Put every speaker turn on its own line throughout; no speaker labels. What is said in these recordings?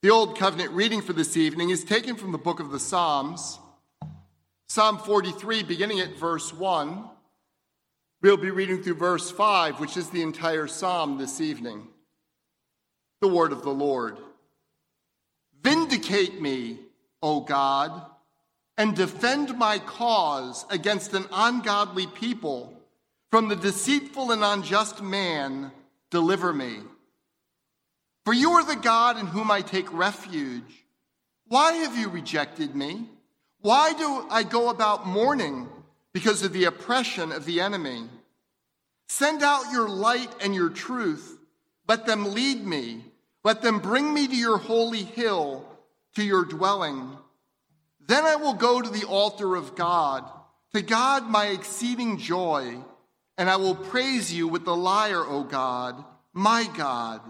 The Old Covenant reading for this evening is taken from the book of the Psalms, Psalm 43, beginning at verse 1. We'll be reading through verse 5, which is the entire psalm this evening. The word of the Lord. Vindicate me, O God, and defend my cause against an ungodly people. From the deceitful and unjust man, deliver me. For you are the God in whom I take refuge. Why have you rejected me? Why do I go about mourning because of the oppression of the enemy? Send out your light and your truth. Let them lead me. Let them bring me to your holy hill, to your dwelling. Then I will go to the altar of God, to God my exceeding joy, and I will praise you with the lyre, O God, my God.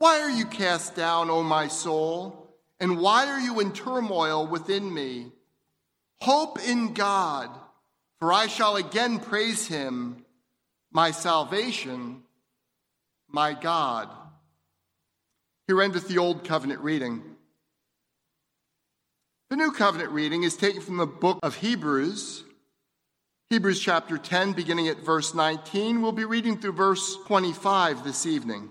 Why are you cast down, O my soul? And why are you in turmoil within me? Hope in God, for I shall again praise him, my salvation, my God. Here endeth the Old Covenant reading. The New Covenant reading is taken from the book of Hebrews, Hebrews chapter 10, beginning at verse 19. We'll be reading through verse 25 this evening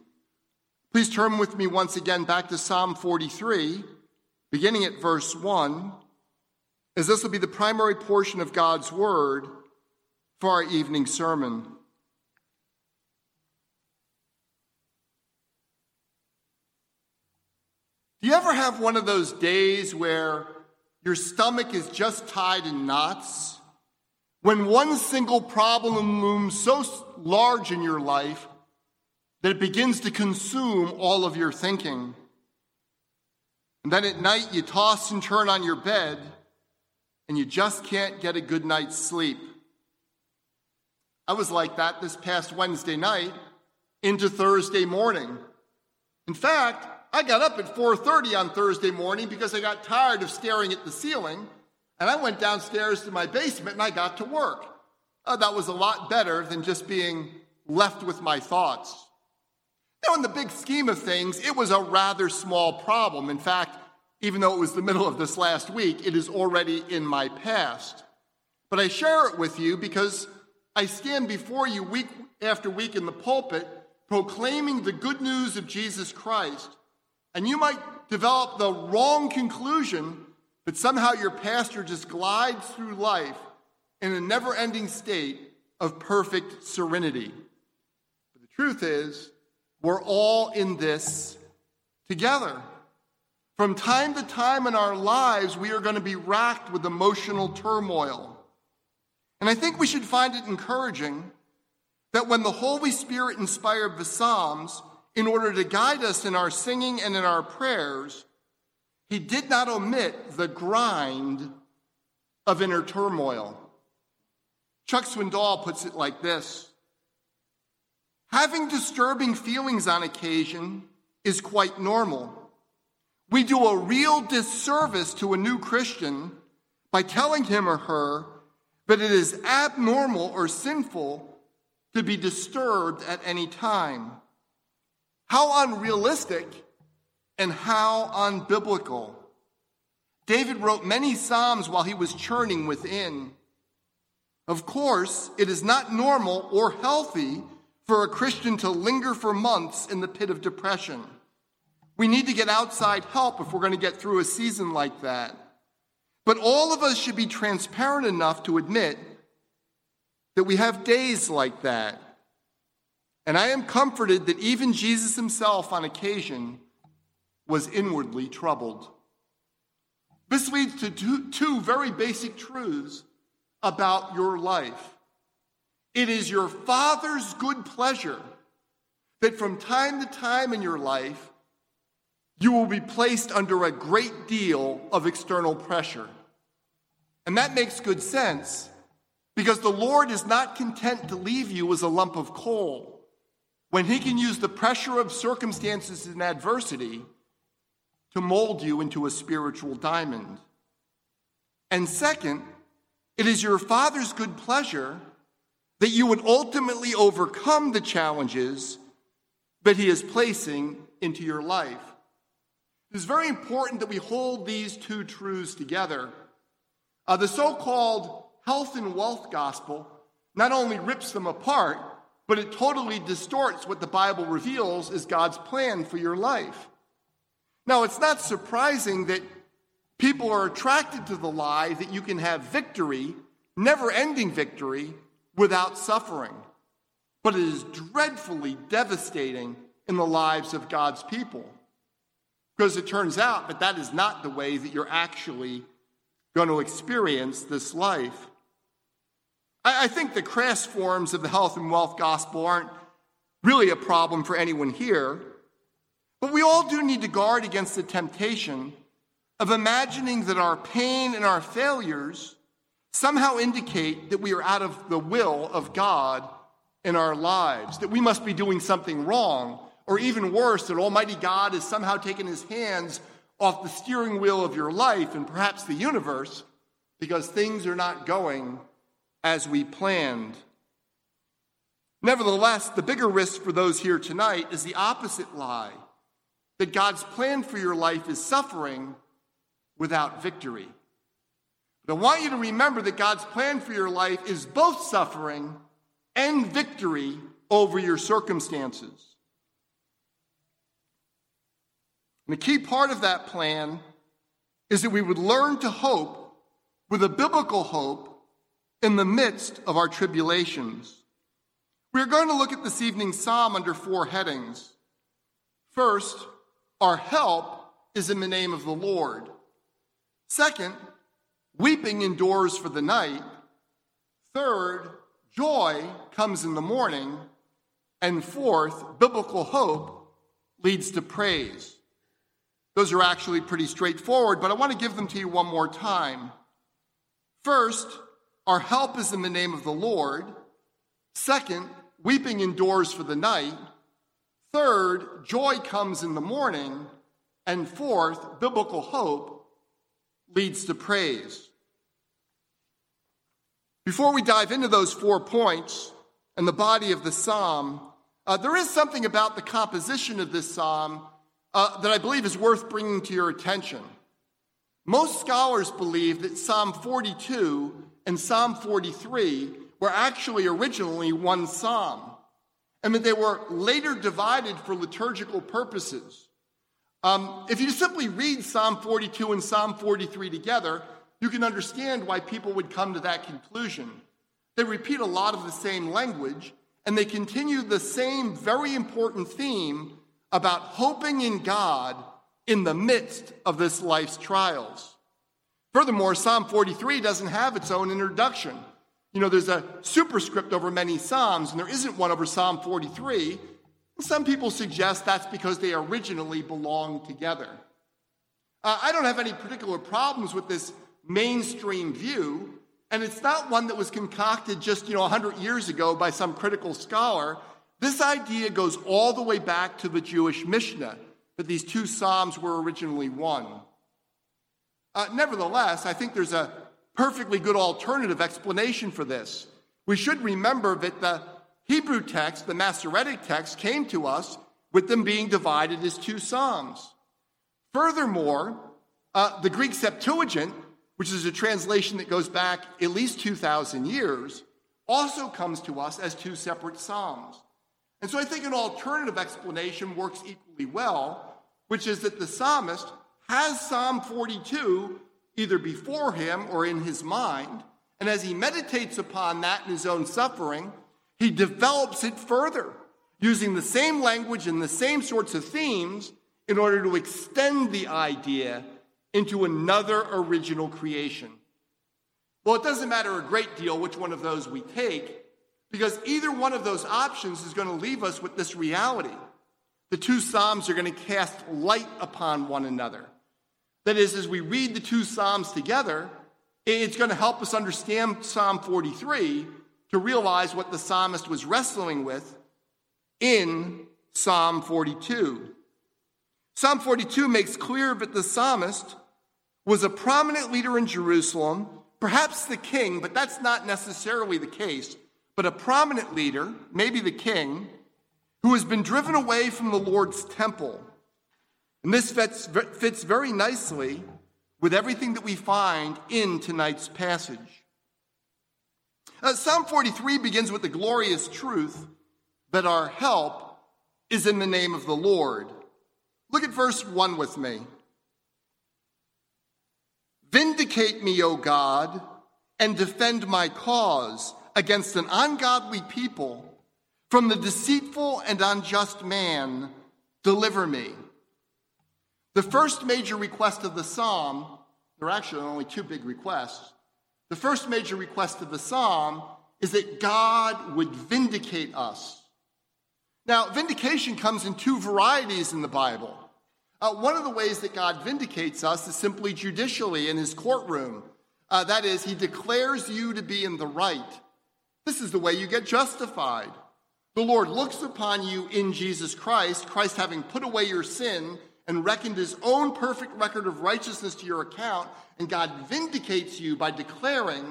Please turn with me once again back to Psalm 43, beginning at verse 1, as this will be the primary portion of God's Word for our evening sermon. Do you ever have one of those days where your stomach is just tied in knots? When one single problem looms so large in your life that it begins to consume all of your thinking. And then at night you toss and turn on your bed and you just can't get a good night's sleep. I was like that this past Wednesday night into Thursday morning. In fact, I got up at 4:30 on Thursday morning because I got tired of staring at the ceiling, and I went downstairs to my basement and I got to work. Uh, that was a lot better than just being left with my thoughts. Now, in the big scheme of things, it was a rather small problem. In fact, even though it was the middle of this last week, it is already in my past. But I share it with you because I stand before you week after week in the pulpit proclaiming the good news of Jesus Christ. And you might develop the wrong conclusion that somehow your pastor just glides through life in a never ending state of perfect serenity. But the truth is, we're all in this together. From time to time in our lives, we are going to be racked with emotional turmoil. And I think we should find it encouraging that when the Holy Spirit inspired the Psalms in order to guide us in our singing and in our prayers, he did not omit the grind of inner turmoil. Chuck Swindoll puts it like this Having disturbing feelings on occasion is quite normal. We do a real disservice to a new Christian by telling him or her that it is abnormal or sinful to be disturbed at any time. How unrealistic and how unbiblical. David wrote many Psalms while he was churning within. Of course, it is not normal or healthy for a Christian to linger for months in the pit of depression. We need to get outside help if we're going to get through a season like that. But all of us should be transparent enough to admit that we have days like that. And I am comforted that even Jesus himself, on occasion, was inwardly troubled. This leads to two, two, very basic truths about your life. It is your Father's good pleasure that from time to time in your life, you will be placed under a great deal of external pressure. And that makes good sense because the Lord is not content to leave you as a lump of coal when He can use the pressure of circumstances and adversity to mold you into a spiritual diamond. And second, it is your Father's good pleasure that you would ultimately overcome the challenges that He is placing into your life. It is very important that we hold these two truths together. Uh, the so called health and wealth gospel not only rips them apart, but it totally distorts what the Bible reveals is God's plan for your life. Now, it's not surprising that people are attracted to the lie that you can have victory, never ending victory, without suffering. But it is dreadfully devastating in the lives of God's people. Because it turns out that that is not the way that you're actually going to experience this life. I, I think the crass forms of the health and wealth gospel aren't really a problem for anyone here, but we all do need to guard against the temptation of imagining that our pain and our failures somehow indicate that we are out of the will of God in our lives, that we must be doing something wrong, or even worse, that Almighty God has somehow taken his hands off the steering wheel of your life and perhaps the universe because things are not going as we planned. Nevertheless, the bigger risk for those here tonight is the opposite lie that God's plan for your life is suffering without victory. I want you to remember that God's plan for your life is both suffering and victory over your circumstances. And the key part of that plan is that we would learn to hope with a biblical hope in the midst of our tribulations. We are going to look at this evening's psalm under four headings. First, our help is in the name of the Lord. Second, weeping endures for the night. Third, joy comes in the morning. And fourth, biblical hope leads to praise. Those are actually pretty straightforward, but I want to give them to you one more time. First, our help is in the name of the Lord. Second, weeping endures for the night. Third, joy comes in the morning. And fourth, biblical hope leads to praise. Before we dive into those four points and the body of the psalm, uh, there is something about the composition of this psalm uh, that I believe is worth bringing to your attention. Most scholars believe that Psalm 42 and Psalm 43 were actually originally one psalm, and that they were later divided for liturgical purposes. Um, if you simply read Psalm 42 and Psalm 43 together, you can understand why people would come to that conclusion. They repeat a lot of the same language, and they continue the same very important theme about hoping in God in the midst of this life's trials. Furthermore, Psalm 43 doesn't have its own introduction. You know, there's a superscript over many Psalms, and there isn't one over Psalm 43. And some people suggest that's because they originally belonged together. Uh, I don't have any particular problems with this mainstream view, and it's not one that was concocted just, you know, 100 years ago by some critical scholar. This idea goes all the way back to the Jewish Mishnah, that these two Psalms were originally one. Uh, nevertheless, I think there's a perfectly good alternative explanation for this. We should remember that the Hebrew text, the Masoretic text, came to us with them being divided as two Psalms. Furthermore, uh, the Greek Septuagint, which is a translation that goes back at least 2,000 years, also comes to us as two separate Psalms. And so I think an alternative explanation works equally well, which is that the psalmist has Psalm 42 either before him or in his mind, and as he meditates upon that in his own suffering, he develops it further, using the same language and the same sorts of themes in order to extend the idea into another original creation. Well, it doesn't matter a great deal which one of those we take, because either one of those options is going to leave us with this reality. The two Psalms are going to cast light upon one another. That is, as we read the two Psalms together, it's going to help us understand Psalm 43 to realize what the psalmist was wrestling with in Psalm 42. Psalm 42 makes clear that the psalmist was a prominent leader in Jerusalem, perhaps the king, but that's not necessarily the case, but a prominent leader, maybe the king, who has been driven away from the Lord's temple. And this fits, fits very nicely with everything that we find in tonight's passage. Uh, Psalm 43 begins with the glorious truth that our help is in the name of the Lord. Look at verse 1 with me. Vindicate me, O God, and defend my cause against an ungodly people. From the deceitful and unjust man, deliver me. The first major request of the psalm, there are actually only two big requests. The first major request of the psalm is that God would vindicate us. Now, vindication comes in two varieties in the Bible. Uh, one of the ways that God vindicates us is simply judicially in his courtroom. Uh, that is, he declares you to be in the right. This is the way you get justified. The Lord looks upon you in Jesus Christ, Christ having put away your sin and reckoned his own perfect record of righteousness to your account, and God vindicates you by declaring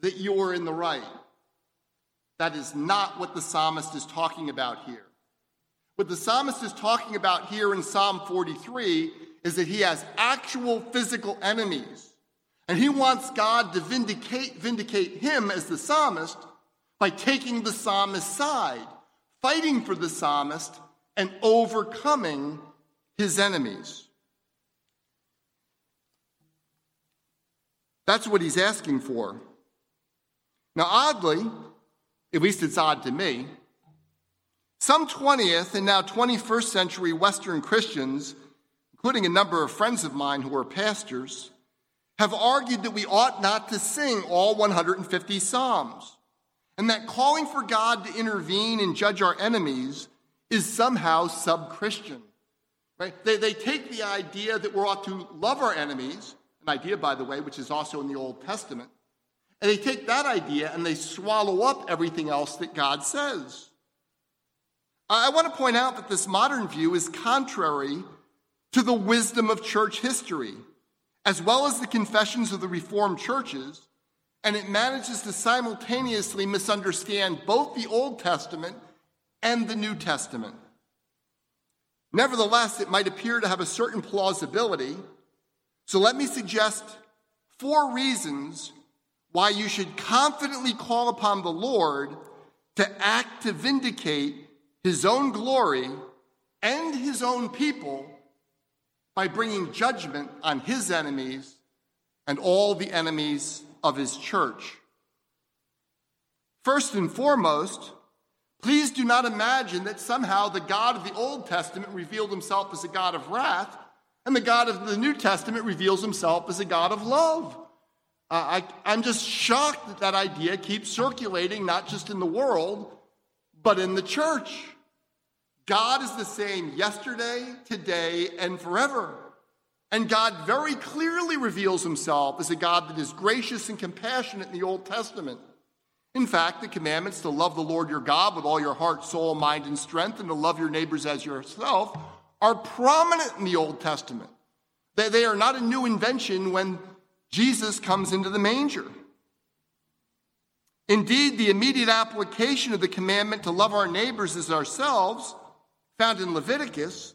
that you're in the right. That is not what the psalmist is talking about here. What the psalmist is talking about here in Psalm 43 is that he has actual physical enemies. And he wants God to vindicate, vindicate him as the psalmist by taking the psalmist's side, fighting for the psalmist, and overcoming his enemies. That's what he's asking for. Now, oddly, at least it's odd to me, some 20th and now 21st century Western Christians, including a number of friends of mine who are pastors, have argued that we ought not to sing all 150 Psalms, and that calling for God to intervene and judge our enemies is somehow sub Christian. Right? They, they take the idea that we ought to love our enemies, an idea, by the way, which is also in the Old Testament, and they take that idea and they swallow up everything else that God says. I want to point out that this modern view is contrary to the wisdom of church history, as well as the confessions of the Reformed churches, and it manages to simultaneously misunderstand both the Old Testament and the New Testament. Nevertheless, it might appear to have a certain plausibility, so let me suggest four reasons why you should confidently call upon the Lord to act to vindicate his own glory and his own people by bringing judgment on his enemies and all the enemies of his church. First and foremost, please do not imagine that somehow the God of the Old Testament revealed himself as a God of wrath and the God of the New Testament reveals himself as a God of love. Uh, I, I'm just shocked that that idea keeps circulating, not just in the world, but in the church. God is the same yesterday, today, and forever. And God very clearly reveals himself as a God that is gracious and compassionate in the Old Testament. In fact, the commandments to love the Lord your God with all your heart, soul, mind, and strength, and to love your neighbors as yourself are prominent in the Old Testament. They, they are not a new invention when Jesus comes into the manger. Indeed, the immediate application of the commandment to love our neighbors as ourselves, found in Leviticus,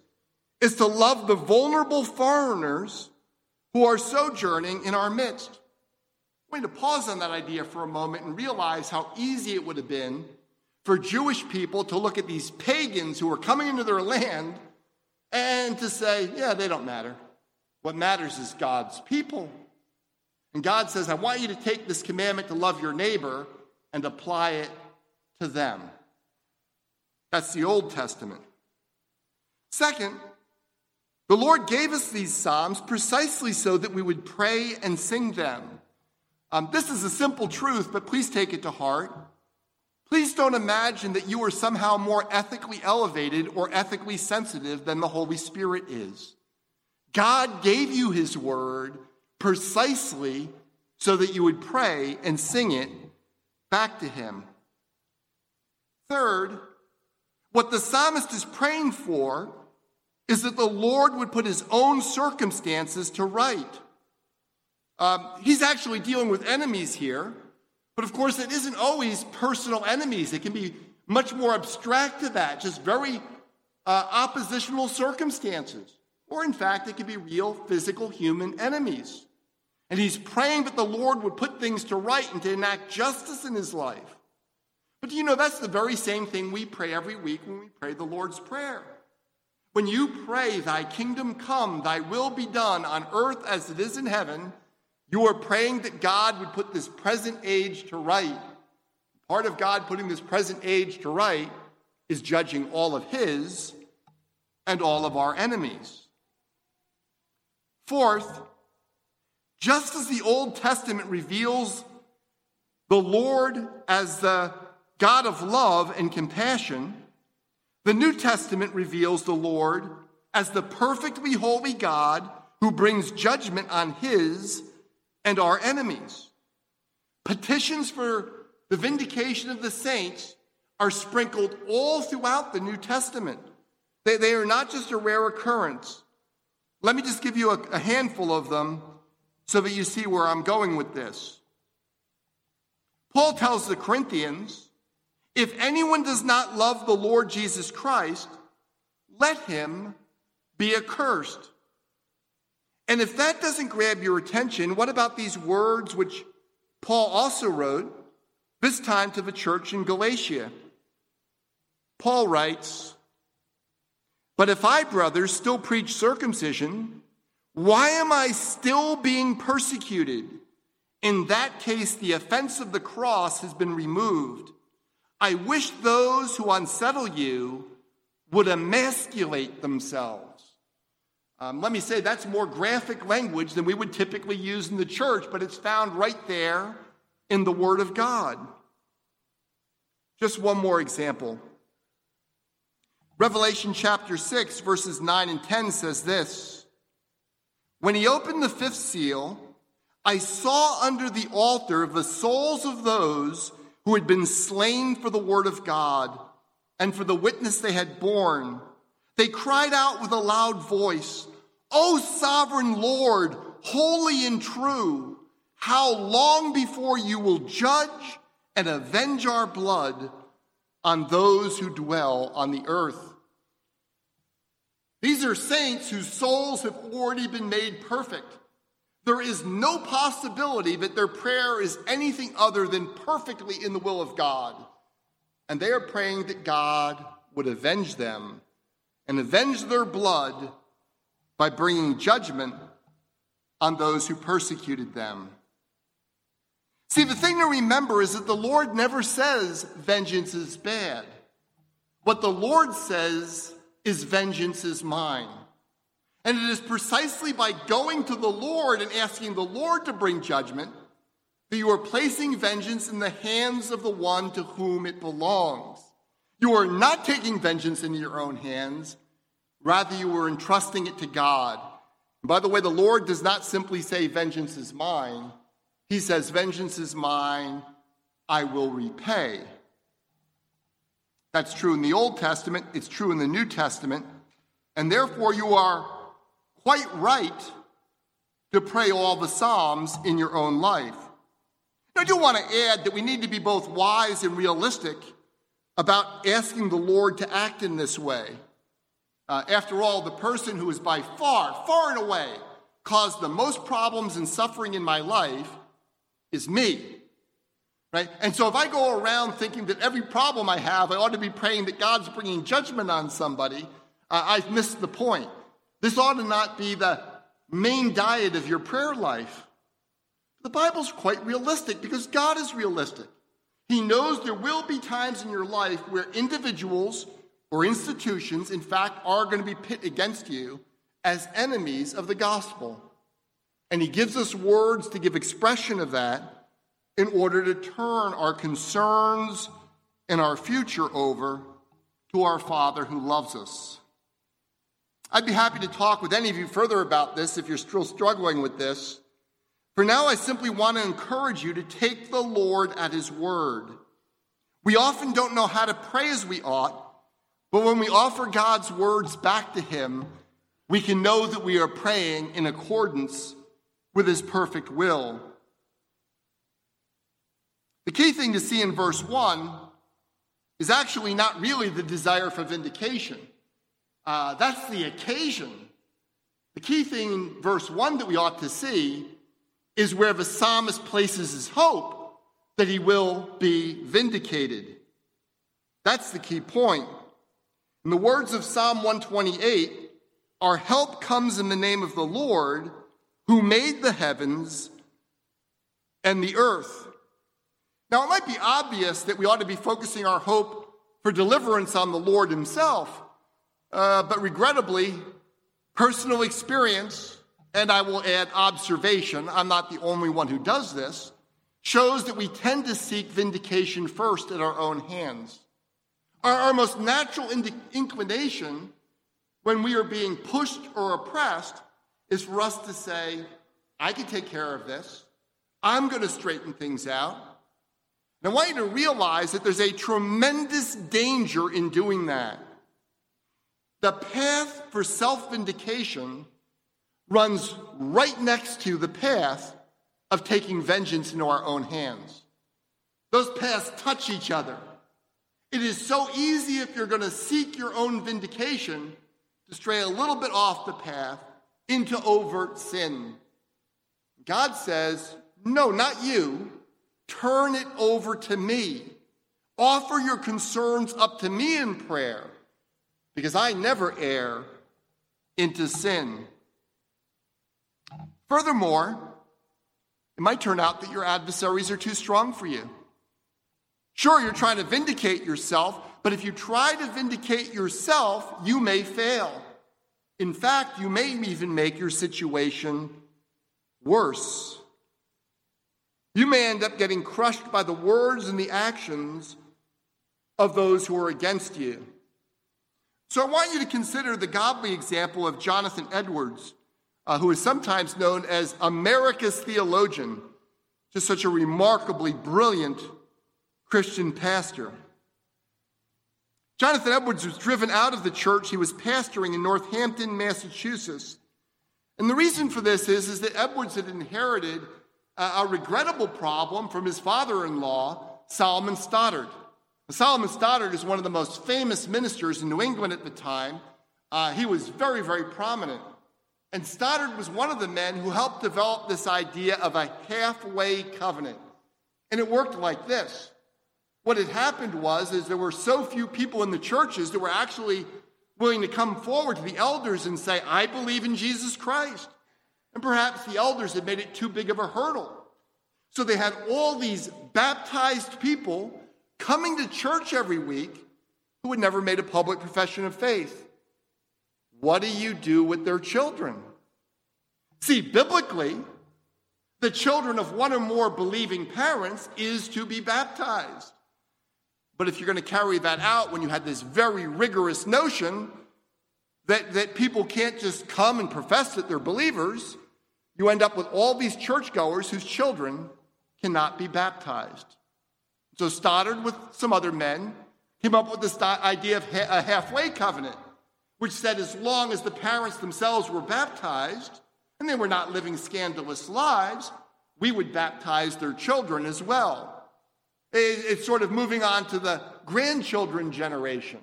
is to love the vulnerable foreigners who are sojourning in our midst. I'm going to pause on that idea for a moment and realize how easy it would have been for Jewish people to look at these pagans who were coming into their land and to say, yeah, they don't matter. What matters is God's people. And God says, I want you to take this commandment to love your neighbor and apply it to them. That's the Old Testament. Second, the Lord gave us these Psalms precisely so that we would pray and sing them. Um, this is a simple truth, but please take it to heart. Please don't imagine that you are somehow more ethically elevated or ethically sensitive than the Holy Spirit is. God gave you His word precisely so that you would pray and sing it back to Him. Third, what the psalmist is praying for is that the Lord would put His own circumstances to right. Um, he's actually dealing with enemies here, but of course, it isn't always personal enemies. It can be much more abstract to that, just very uh, oppositional circumstances. Or, in fact, it could be real physical human enemies. And he's praying that the Lord would put things to right and to enact justice in his life. But do you know that's the very same thing we pray every week when we pray the Lord's Prayer? When you pray, Thy kingdom come, Thy will be done on earth as it is in heaven, you are praying that God would put this present age to right. Part of God putting this present age to right is judging all of His and all of our enemies. Fourth, just as the Old Testament reveals the Lord as the God of love and compassion, the New Testament reveals the Lord as the perfectly holy God who brings judgment on his and our enemies. Petitions for the vindication of the saints are sprinkled all throughout the New Testament. They, they are not just a rare occurrence. Let me just give you a, a handful of them so that you see where I'm going with this. Paul tells the Corinthians if anyone does not love the Lord Jesus Christ, let him be accursed. And if that doesn't grab your attention, what about these words which Paul also wrote, this time to the church in Galatia? Paul writes, But if I, brothers, still preach circumcision, why am I still being persecuted? In that case, the offense of the cross has been removed. I wish those who unsettle you would emasculate themselves. Um, let me say that's more graphic language than we would typically use in the church, but it's found right there in the Word of God. Just one more example. Revelation chapter 6, verses 9 and 10 says this When he opened the fifth seal, I saw under the altar the souls of those who had been slain for the word of God and for the witness they had borne. They cried out with a loud voice, O sovereign Lord, holy and true, how long before you will judge and avenge our blood on those who dwell on the earth? These are saints whose souls have already been made perfect. There is no possibility that their prayer is anything other than perfectly in the will of God. And they are praying that God would avenge them and avenge their blood by bringing judgment on those who persecuted them. See, the thing to remember is that the Lord never says vengeance is bad. What the Lord says is vengeance is mine. And it is precisely by going to the Lord and asking the Lord to bring judgment that you are placing vengeance in the hands of the one to whom it belongs. You are not taking vengeance into your own hands, rather, you are entrusting it to God. And by the way, the Lord does not simply say, Vengeance is mine. He says, Vengeance is mine, I will repay. That's true in the Old Testament, it's true in the New Testament, and therefore you are quite right to pray all the Psalms in your own life. Now, I do want to add that we need to be both wise and realistic about asking the Lord to act in this way. Uh, after all, the person who has by far, far and away caused the most problems and suffering in my life is me. Right? And so if I go around thinking that every problem I have, I ought to be praying that God's bringing judgment on somebody, Uh, I've missed the point. This ought to not be the main diet of your prayer life. The Bible's quite realistic because God is realistic. He knows there will be times in your life where individuals or institutions, in fact, are going to be pit against you as enemies of the gospel. And He gives us words to give expression of that in order to turn our concerns and our future over to our Father who loves us. I'd be happy to talk with any of you further about this if you're still struggling with this. For now, I simply want to encourage you to take the Lord at His word. We often don't know how to pray as we ought, but when we offer God's words back to Him, we can know that we are praying in accordance with His perfect will. The key thing to see in verse 1 is actually not really the desire for vindication. Uh, that's the occasion. The key thing in verse 1 that we ought to see is where the psalmist places his hope that he will be vindicated. That's the key point. In the words of Psalm 128, our help comes in the name of the Lord who made the heavens and the earth. Now, it might be obvious that we ought to be focusing our hope for deliverance on the Lord Himself, uh, but regrettably, personal experience, and I will add observation, I'm not the only one who does this, shows that we tend to seek vindication first at our own hands. Our, our most natural inclination when we are being pushed or oppressed is for us to say, I can take care of this. I'm going to straighten things out. And I want you to realize that there's a tremendous danger in doing that. The path for self vindication runs right next to the path of taking vengeance into our own hands. Those paths touch each other. It is so easy if you're going to seek your own vindication to stray a little bit off the path into overt sin. God says, No, not you. Turn it over to me. Offer your concerns up to me in prayer because I never err into sin. Furthermore, it might turn out that your adversaries are too strong for you. Sure, you're trying to vindicate yourself, but if you try to vindicate yourself, you may fail. In fact, you may even make your situation worse. You may end up getting crushed by the words and the actions of those who are against you. So I want you to consider the godly example of Jonathan Edwards, uh, who is sometimes known as America's theologian, just such a remarkably brilliant Christian pastor. Jonathan Edwards was driven out of the church he was pastoring in Northampton, Massachusetts. And the reason for this is, is that Edwards had inherited a regrettable problem from his father in law, Solomon Stoddard. Solomon Stoddard is one of the most famous ministers in New England at the time. Uh, he was very, very prominent. And Stoddard was one of the men who helped develop this idea of a halfway covenant. And it worked like this. What had happened was is there were so few people in the churches that were actually willing to come forward to the elders and say, I believe in Jesus Christ. And perhaps the elders had made it too big of a hurdle. So they had all these baptized people coming to church every week who had never made a public profession of faith. What do you do with their children? See, biblically, the children of one or more believing parents is to be baptized. But if you're going to carry that out when you had this very rigorous notion that, that people can't just come and profess that they're believers, you end up with all these churchgoers whose children cannot be baptized. So Stoddard, with some other men, came up with this idea of a halfway covenant, which said as long as the parents themselves were baptized and they were not living scandalous lives, we would baptize their children as well. It's sort of moving on to the grandchildren generation.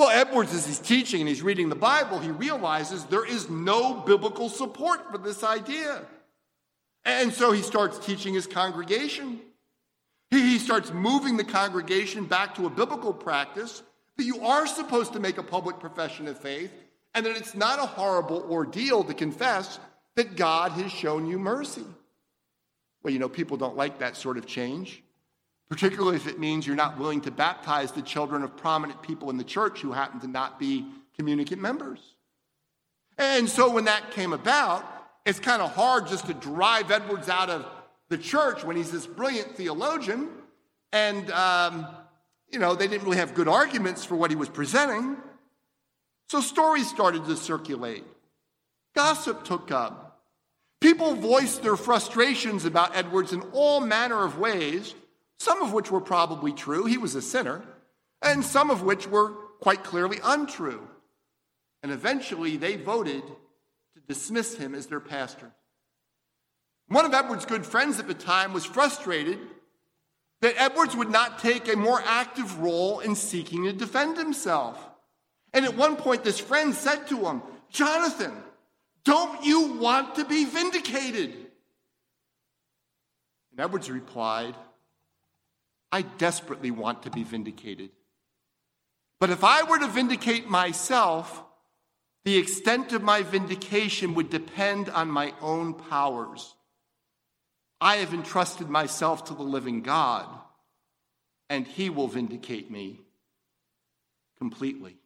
Well, Edwards, as he's teaching and he's reading the Bible, he realizes there is no biblical support for this idea. And so he starts teaching his congregation. He starts moving the congregation back to a biblical practice that you are supposed to make a public profession of faith, and that it's not a horrible ordeal to confess that God has shown you mercy. Well, you know, people don't like that sort of change, particularly if it means you're not willing to baptize the children of prominent people in the church who happen to not be communicant members. And so when that came about, it's kind of hard just to drive Edwards out of the church when he's this brilliant theologian. And, um, you know, they didn't really have good arguments for what he was presenting. So stories started to circulate. Gossip took up. People voiced their frustrations about Edwards in all manner of ways, some of which were probably true. He was a sinner, and some of which were quite clearly untrue. And eventually they voted to dismiss him as their pastor. One of Edwards' good friends at the time was frustrated that Edwards would not take a more active role in seeking to defend himself. And at one point, this friend said to him, Jonathan, don't you want to be vindicated? And Edwards replied, I desperately want to be vindicated. But if I were to vindicate myself, the extent of my vindication would depend on my own powers. I have entrusted myself to the living God, and he will vindicate me completely.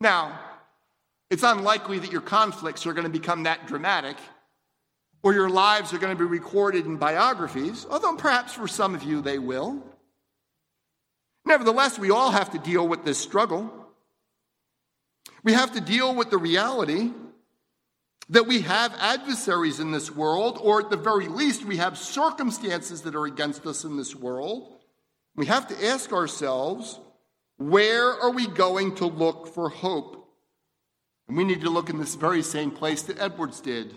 Now, it's unlikely that your conflicts are going to become that dramatic or your lives are going to be recorded in biographies, although perhaps for some of you they will. Nevertheless, we all have to deal with this struggle. We have to deal with the reality that we have adversaries in this world, or at the very least, we have circumstances that are against us in this world. We have to ask ourselves, where are we going to look for hope? And we need to look in this very same place that Edwards did.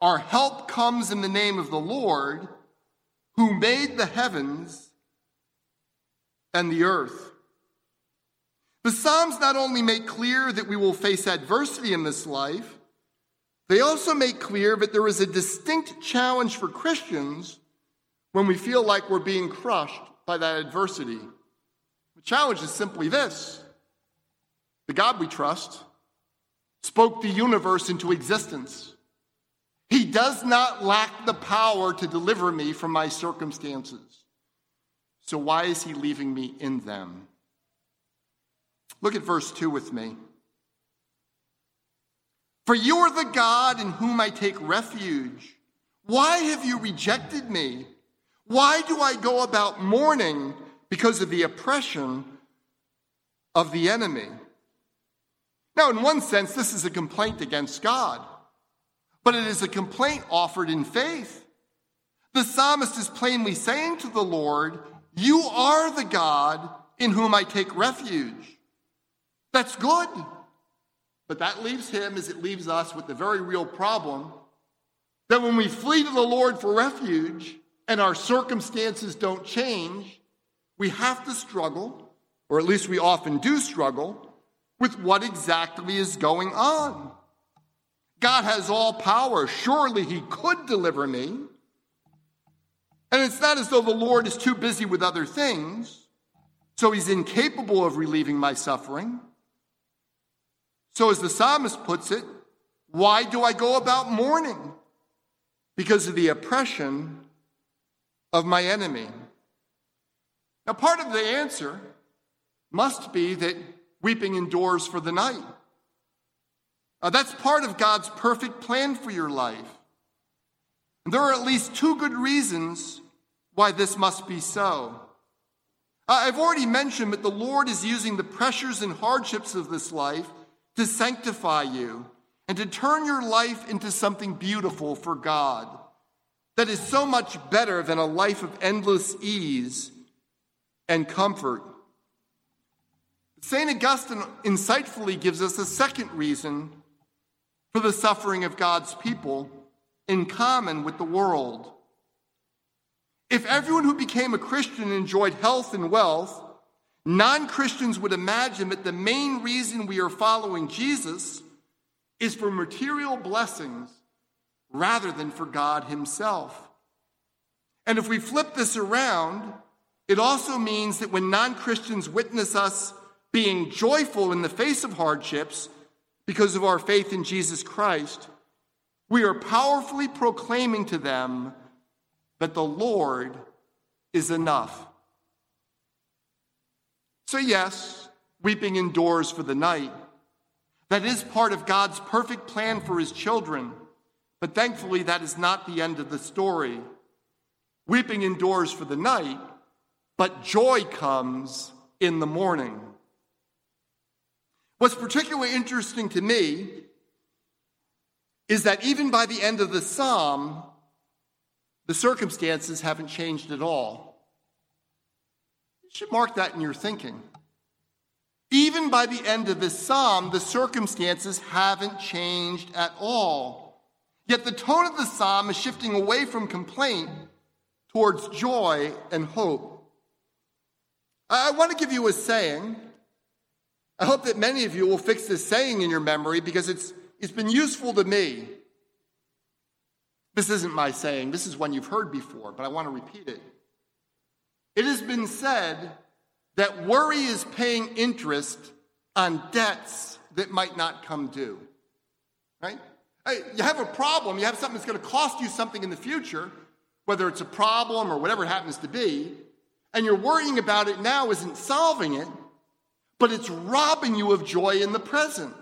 Our help comes in the name of the Lord who made the heavens and the earth. The Psalms not only make clear that we will face adversity in this life, they also make clear that there is a distinct challenge for Christians when we feel like we're being crushed by that adversity. The challenge is simply this the God we trust spoke the universe into existence. He does not lack the power to deliver me from my circumstances. So, why is he leaving me in them? Look at verse 2 with me. For you are the God in whom I take refuge. Why have you rejected me? Why do I go about mourning because of the oppression of the enemy? Now, in one sense, this is a complaint against God, but it is a complaint offered in faith. The psalmist is plainly saying to the Lord, You are the God in whom I take refuge. That's good. But that leaves him as it leaves us with the very real problem that when we flee to the Lord for refuge and our circumstances don't change, we have to struggle, or at least we often do struggle, with what exactly is going on. God has all power. Surely he could deliver me. And it's not as though the Lord is too busy with other things, so he's incapable of relieving my suffering. So, as the psalmist puts it, why do I go about mourning? Because of the oppression of my enemy. Now, part of the answer must be that weeping endures for the night. Uh, that's part of God's perfect plan for your life. And there are at least two good reasons why this must be so. Uh, I've already mentioned that the Lord is using the pressures and hardships of this life to sanctify you and to turn your life into something beautiful for God that is so much better than a life of endless ease and comfort. St. Augustine insightfully gives us a second reason for the suffering of God's people in common with the world. If everyone who became a Christian enjoyed health and wealth, Non Christians would imagine that the main reason we are following Jesus is for material blessings rather than for God Himself. And if we flip this around, It also means that when non Christians witness us being joyful in the face of hardships because of our faith in Jesus Christ, we are powerfully proclaiming to them that the Lord is enough. So, yes, weeping endures for the night. That is part of God's perfect plan for his children. But thankfully, that is not the end of the story. Weeping endures for the night, but joy comes in the morning. What's particularly interesting to me is that even by the end of the psalm, the circumstances haven't changed at all. You should mark that in your thinking. Even by the end of this psalm, the circumstances haven't changed at all. Yet the tone of the psalm is shifting away from complaint towards joy and hope. I want to give you a saying. I hope that many of you will fix this saying in your memory because it's, it's been useful to me. This isn't my saying, this is one you've heard before, but I want to repeat it. It has been said that worry is paying interest on debts that might not come due. Right? You have a problem, you have something that's going to cost you something in the future, whether it's a problem or whatever it happens to be, and you're worrying about it now isn't solving it, but it's robbing you of joy in the present.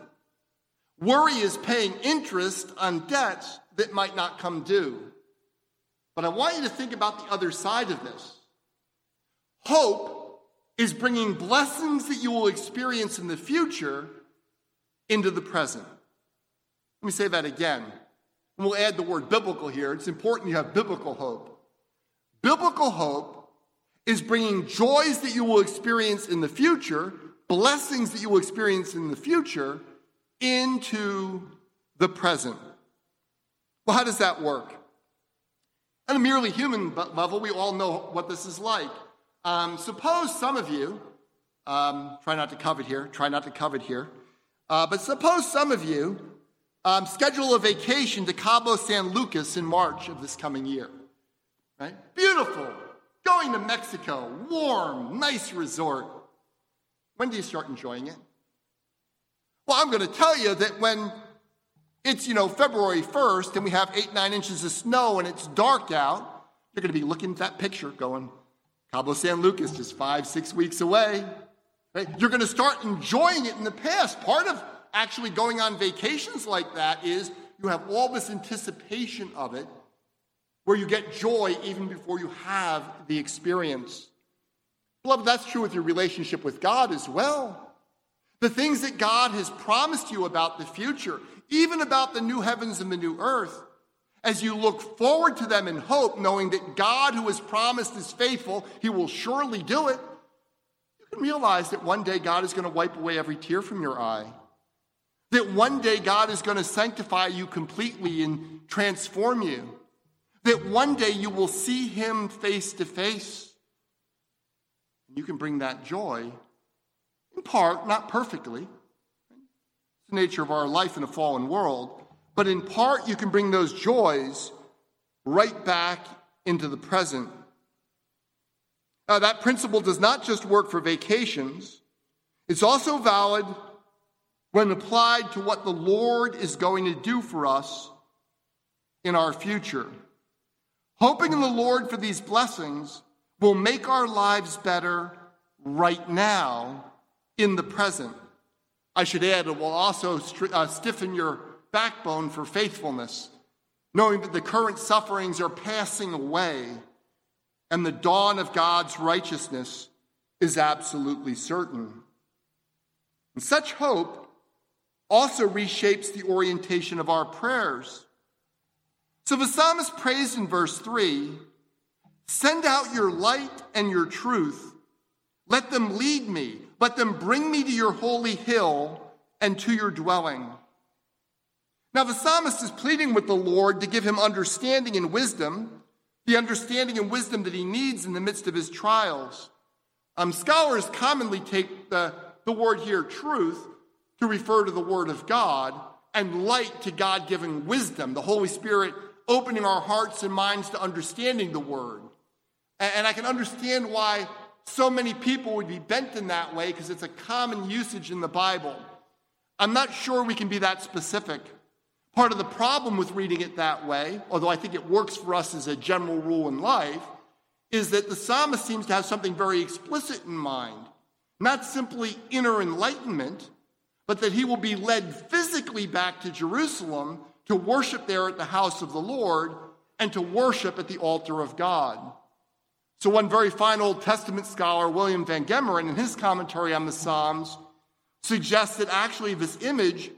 Worry is paying interest on debts that might not come due. But I want you to think about the other side of this. Hope is bringing blessings that you will experience in the future into the present. Let me say that again. And we'll add the word biblical here. It's important you have biblical hope. Biblical hope is bringing joys that you will experience in the future, blessings that you will experience in the future, into the present. Well, how does that work? At a merely human level, we all know what this is like. Um, suppose some of you, um, try not to covet here, try not to covet here, uh, but suppose some of you um, schedule a vacation to Cabo San Lucas in March of this coming year. Right? Beautiful. Going to Mexico, warm, nice resort. When do you start enjoying it? Well, I'm going to tell you that when it's, you know, February 1st and we have eight, nine inches of snow and it's dark out, you're going to be looking at that picture going, Cabo San Lucas, just five, six weeks away. Right? You're going to start enjoying it in the past. Part of actually going on vacations like that is you have all this anticipation of it where you get joy even before you have the experience. Beloved, that's true with your relationship with God as well. The things that God has promised you about the future, even about the new heavens and the new earth, as you look forward to them in hope, knowing that God who has promised is faithful, he will surely do it, you can realize that one day God is going to wipe away every tear from your eye. That one day God is going to sanctify you completely and transform you. That one day you will see him face to face. You can bring that joy in part, not perfectly. It's the nature of our life in a fallen world. But in part, you can bring those joys right back into the present. Now, that principle does not just work for vacations, it's also valid when applied to what the Lord is going to do for us in our future. Hoping in the Lord for these blessings will make our lives better right now in the present. I should add, it will also uh, stiffen your backbone for faithfulness, knowing that the current sufferings are passing away and the dawn of God's righteousness is absolutely certain. And such hope also reshapes the orientation of our prayers. So the psalmist prays in verse 3 Send out your light and your truth. Let them lead me let them bring me to your holy hill and to your dwelling. Now, the psalmist is pleading with the Lord to give him understanding and wisdom, the understanding and wisdom that he needs in the midst of his trials. Um, scholars commonly take the, the word here, truth, to refer to the word of God, and light to God given wisdom, the Holy Spirit opening our hearts and minds to understanding the word. And I can understand why so many people would be bent in that way because it's a common usage in the Bible. I'm not sure we can be that specific. Part of the problem with reading it that way, although I think it works for us as a general rule in life, is that the psalmist seems to have something very explicit in mind. Not simply inner enlightenment, but that he will be led physically back to Jerusalem to worship there at the house of the Lord and to worship at the altar of God. So, one very fine Old Testament scholar, William Van Gemeren, in his commentary on the Psalms, suggests that actually this image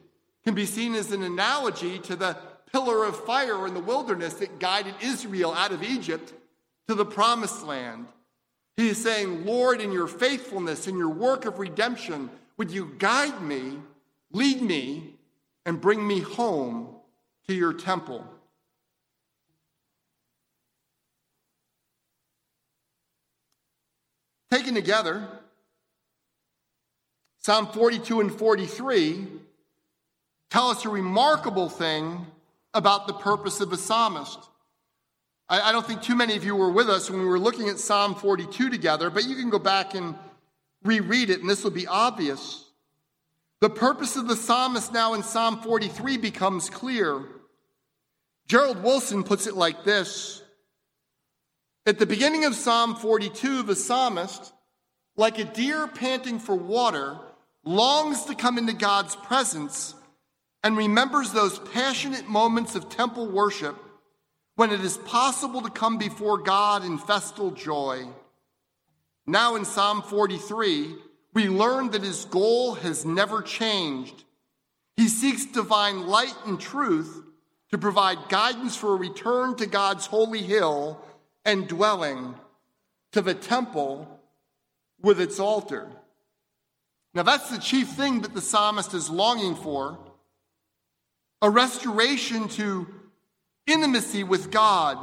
can be seen as an analogy to the pillar of fire in the wilderness that guided Israel out of Egypt to the promised land. He is saying, Lord, in your faithfulness, in your work of redemption, would you guide me, lead me, and bring me home to your temple? Taken together, Psalm 42 and 43 tell us a remarkable thing about the purpose of the psalmist. I, I, don't think too many of you were with us when we were looking at Psalm 42 together, but you can go back and reread it, and this will be obvious. The purpose of the psalmist now in Psalm 43 becomes clear. Gerald Wilson puts it like this At the beginning of Psalm 42, the psalmist, like a deer panting for water, longs to come into God's presence and remembers those passionate moments of temple worship when it is possible to come before God in festal joy. Now in Psalm 43, we learn that his goal has never changed. He seeks divine light and truth to provide guidance for a return to God's holy hill and dwelling, to the temple with its altar. Now, that's the chief thing that the psalmist is longing for a restoration to intimacy with God,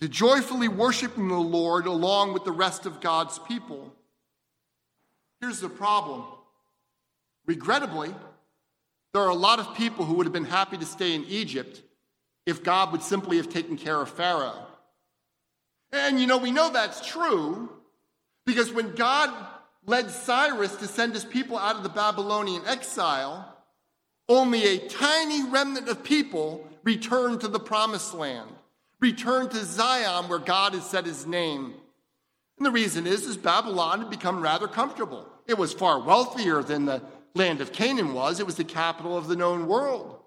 to joyfully worshiping the Lord along with the rest of God's people. Here's the problem regrettably, there are a lot of people who would have been happy to stay in Egypt if God would simply have taken care of Pharaoh. And you know, we know that's true because when God led Cyrus to send his people out of the Babylonian exile, only a tiny remnant of people returned to the promised land, returned to Zion where God has set his name. And the reason is, is Babylon had become rather comfortable. It was far wealthier than the land of Canaan was. It was the capital of the known world.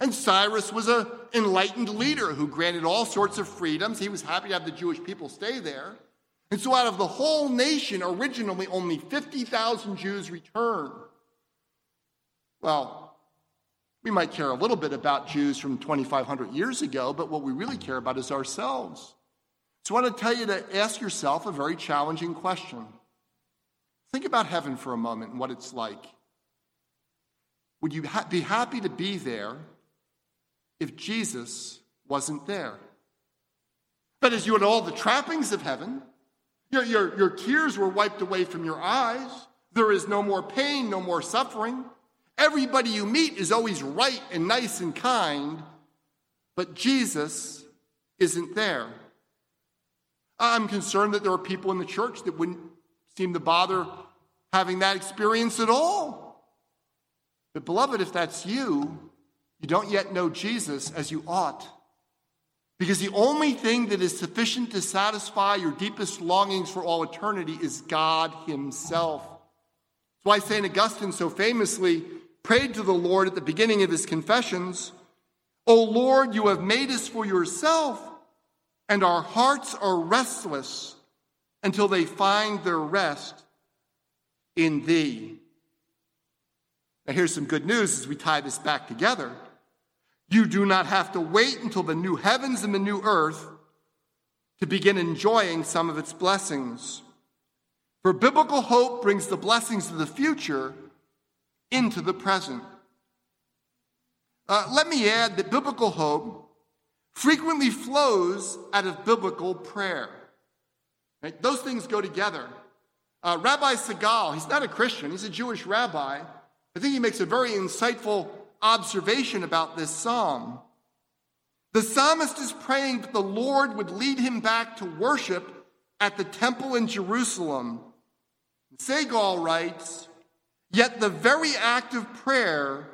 And Cyrus was an enlightened leader who granted all sorts of freedoms. He was happy to have the Jewish people stay there. And so, out of the whole nation, originally only 50,000 Jews returned. Well, we might care a little bit about Jews from 2,500 years ago, but what we really care about is ourselves. So I want to tell you to ask yourself a very challenging question. Think about heaven for a moment and what it's like. Would you ha- be happy to be there if Jesus wasn't there? But as you had all the trappings of heaven, your, your, your tears were wiped away from your eyes. There is no more pain, no more suffering. Everybody you meet is always right and nice and kind, but Jesus isn't there. I'm concerned that there are people in the church that wouldn't seem to bother having that experience at all. But, beloved, if that's you, you don't yet know Jesus as you ought. Because the only thing that is sufficient to satisfy your deepest longings for all eternity is God Himself. That's why St. Augustine so famously prayed to the Lord at the beginning of his confessions, O Lord, you have made us for yourself, and our hearts are restless until they find their rest in thee. Now, here's some good news as we tie this back together. You do not have to wait until the new heavens and the new earth to begin enjoying some of its blessings. For biblical hope brings the blessings of the future into the present. Uh, let me add that biblical hope frequently flows out of biblical prayer. Right? Those things go together. Uh, rabbi Segal, he's not a Christian, he's a Jewish rabbi. I think he makes a very insightful observation about this psalm. The psalmist is praying that the Lord would lead him back to worship at the temple in Jerusalem. Segal writes, Yet the very act of prayer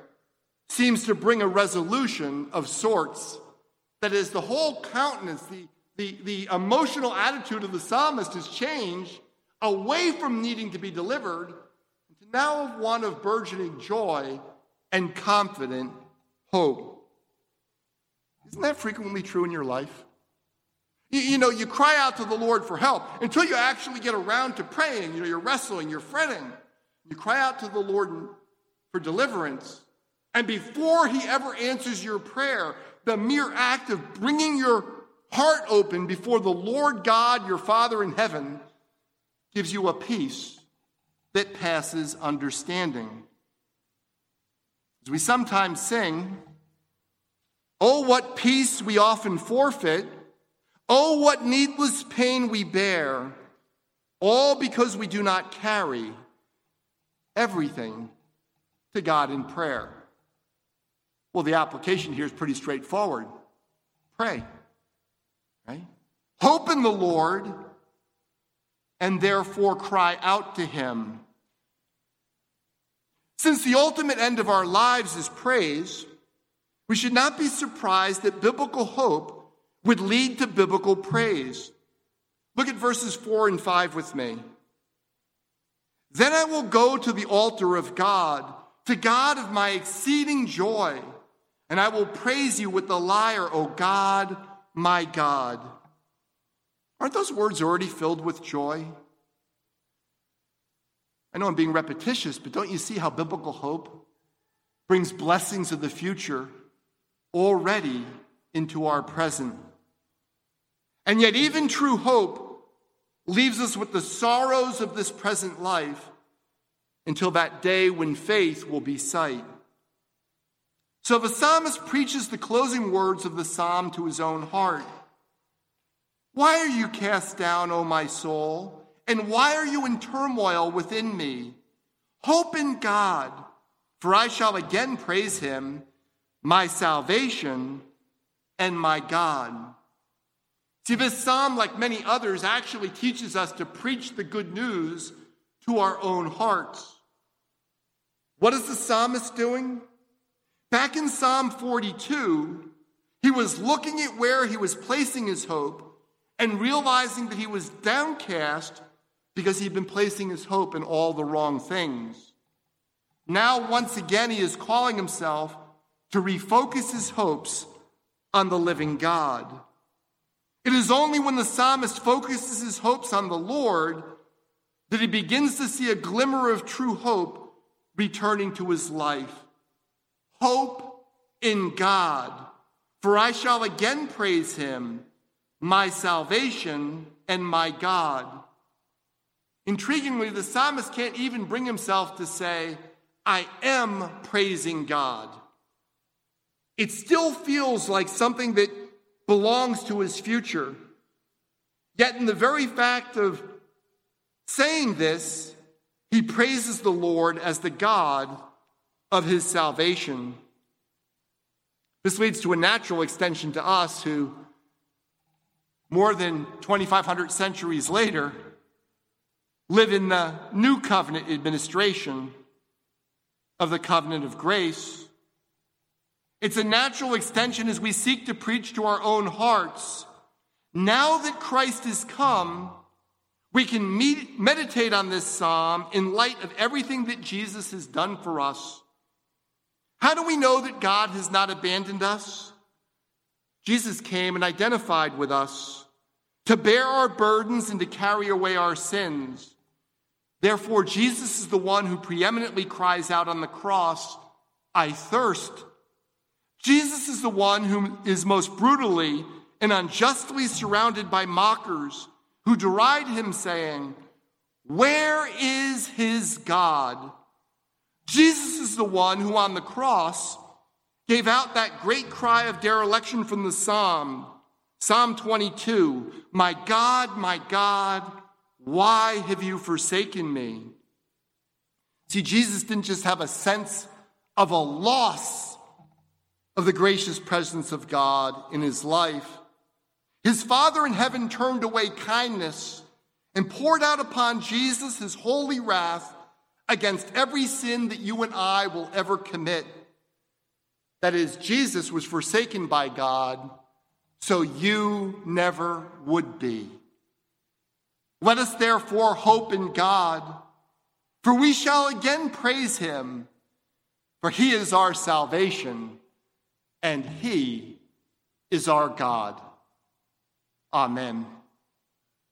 seems to bring a resolution of sorts. That is, the whole countenance, the, the, the emotional attitude of the psalmist has changed away from needing to be delivered to now one of burgeoning joy and confident hope. Isn't that frequently true in your life? You, you, know, you cry out to the Lord for help until you actually get around to praying. You know, you're wrestling, you're fretting. You cry out to the Lord for deliverance. And before He ever answers your prayer, the mere act of bringing your heart open before the Lord God, your Father in heaven, gives you a peace that passes understanding. As we sometimes sing, Oh, what peace we often forfeit. Oh, what needless pain we bear. All because we do not carry everything to God in prayer. Well, the application here is pretty straightforward pray, right? Hope in the Lord and therefore cry out to Him. Since the ultimate end of our lives is praise, we should not be surprised that biblical hope would lead to biblical praise. Look at verses 4 and 5 with me. Then I will go to the altar of God, to God of my exceeding joy, and I will praise you with the lyre, O God, my God. Aren't those words already filled with joy? I know I'm being repetitious, but don't you see how biblical hope brings blessings of the future already into our present. And yet, even true hope leaves us with the sorrows of this present life until that day when faith will be sight. So, the psalmist preaches the closing words of the psalm to his own heart Why are you cast down, O my soul? And why are you in turmoil within me? Hope in God, for I shall again praise him my salvation, and my God. See, this psalm, like many others, actually teaches us to preach the good news to our own hearts. What is the psalmist doing? Back in Psalm 42, he was looking at where he was placing his hope and realizing that he was downcast because he'd been placing his hope in all the wrong things. Now, once again, he is calling himself to refocus his hopes on the living God. It is only when the psalmist focuses his hopes on the Lord that he begins to see a glimmer of true hope returning to his life. Hope in God, for I shall again praise him, my salvation and my God. Intriguingly, the psalmist can't even bring himself to say, I am praising God it still feels like something that belongs to his future. Yet, in the very fact of saying this, he praises the Lord as the God of his salvation. This leads to a natural extension to us who, more than 2,500 centuries later, live in the new covenant administration of the covenant of grace it's a natural extension as we seek to preach to our own hearts. Now that Christ has come, we can meet, meditate on this psalm in light of everything that Jesus has done for us. How do we know that God has not abandoned us? Jesus came and identified with us to bear our burdens and to carry away our sins. Therefore, Jesus is the one who preeminently cries out on the cross, I thirst. Jesus is the one who is most brutally and unjustly surrounded by mockers who deride him, saying, Where is his God? Jesus is the one who on the cross gave out that great cry of dereliction from the Psalm, Psalm 22 My God, my God, why have you forsaken me? See, Jesus didn't just have a sense of a loss of the gracious presence of God in his life. His Father in heaven turned away kindness and poured out upon Jesus his holy wrath against every sin that you and I will ever commit. That is, Jesus was forsaken by God, so you never would be. Let us therefore hope in God, for we shall again praise him, for he is our salvation, and he is our God. Amen.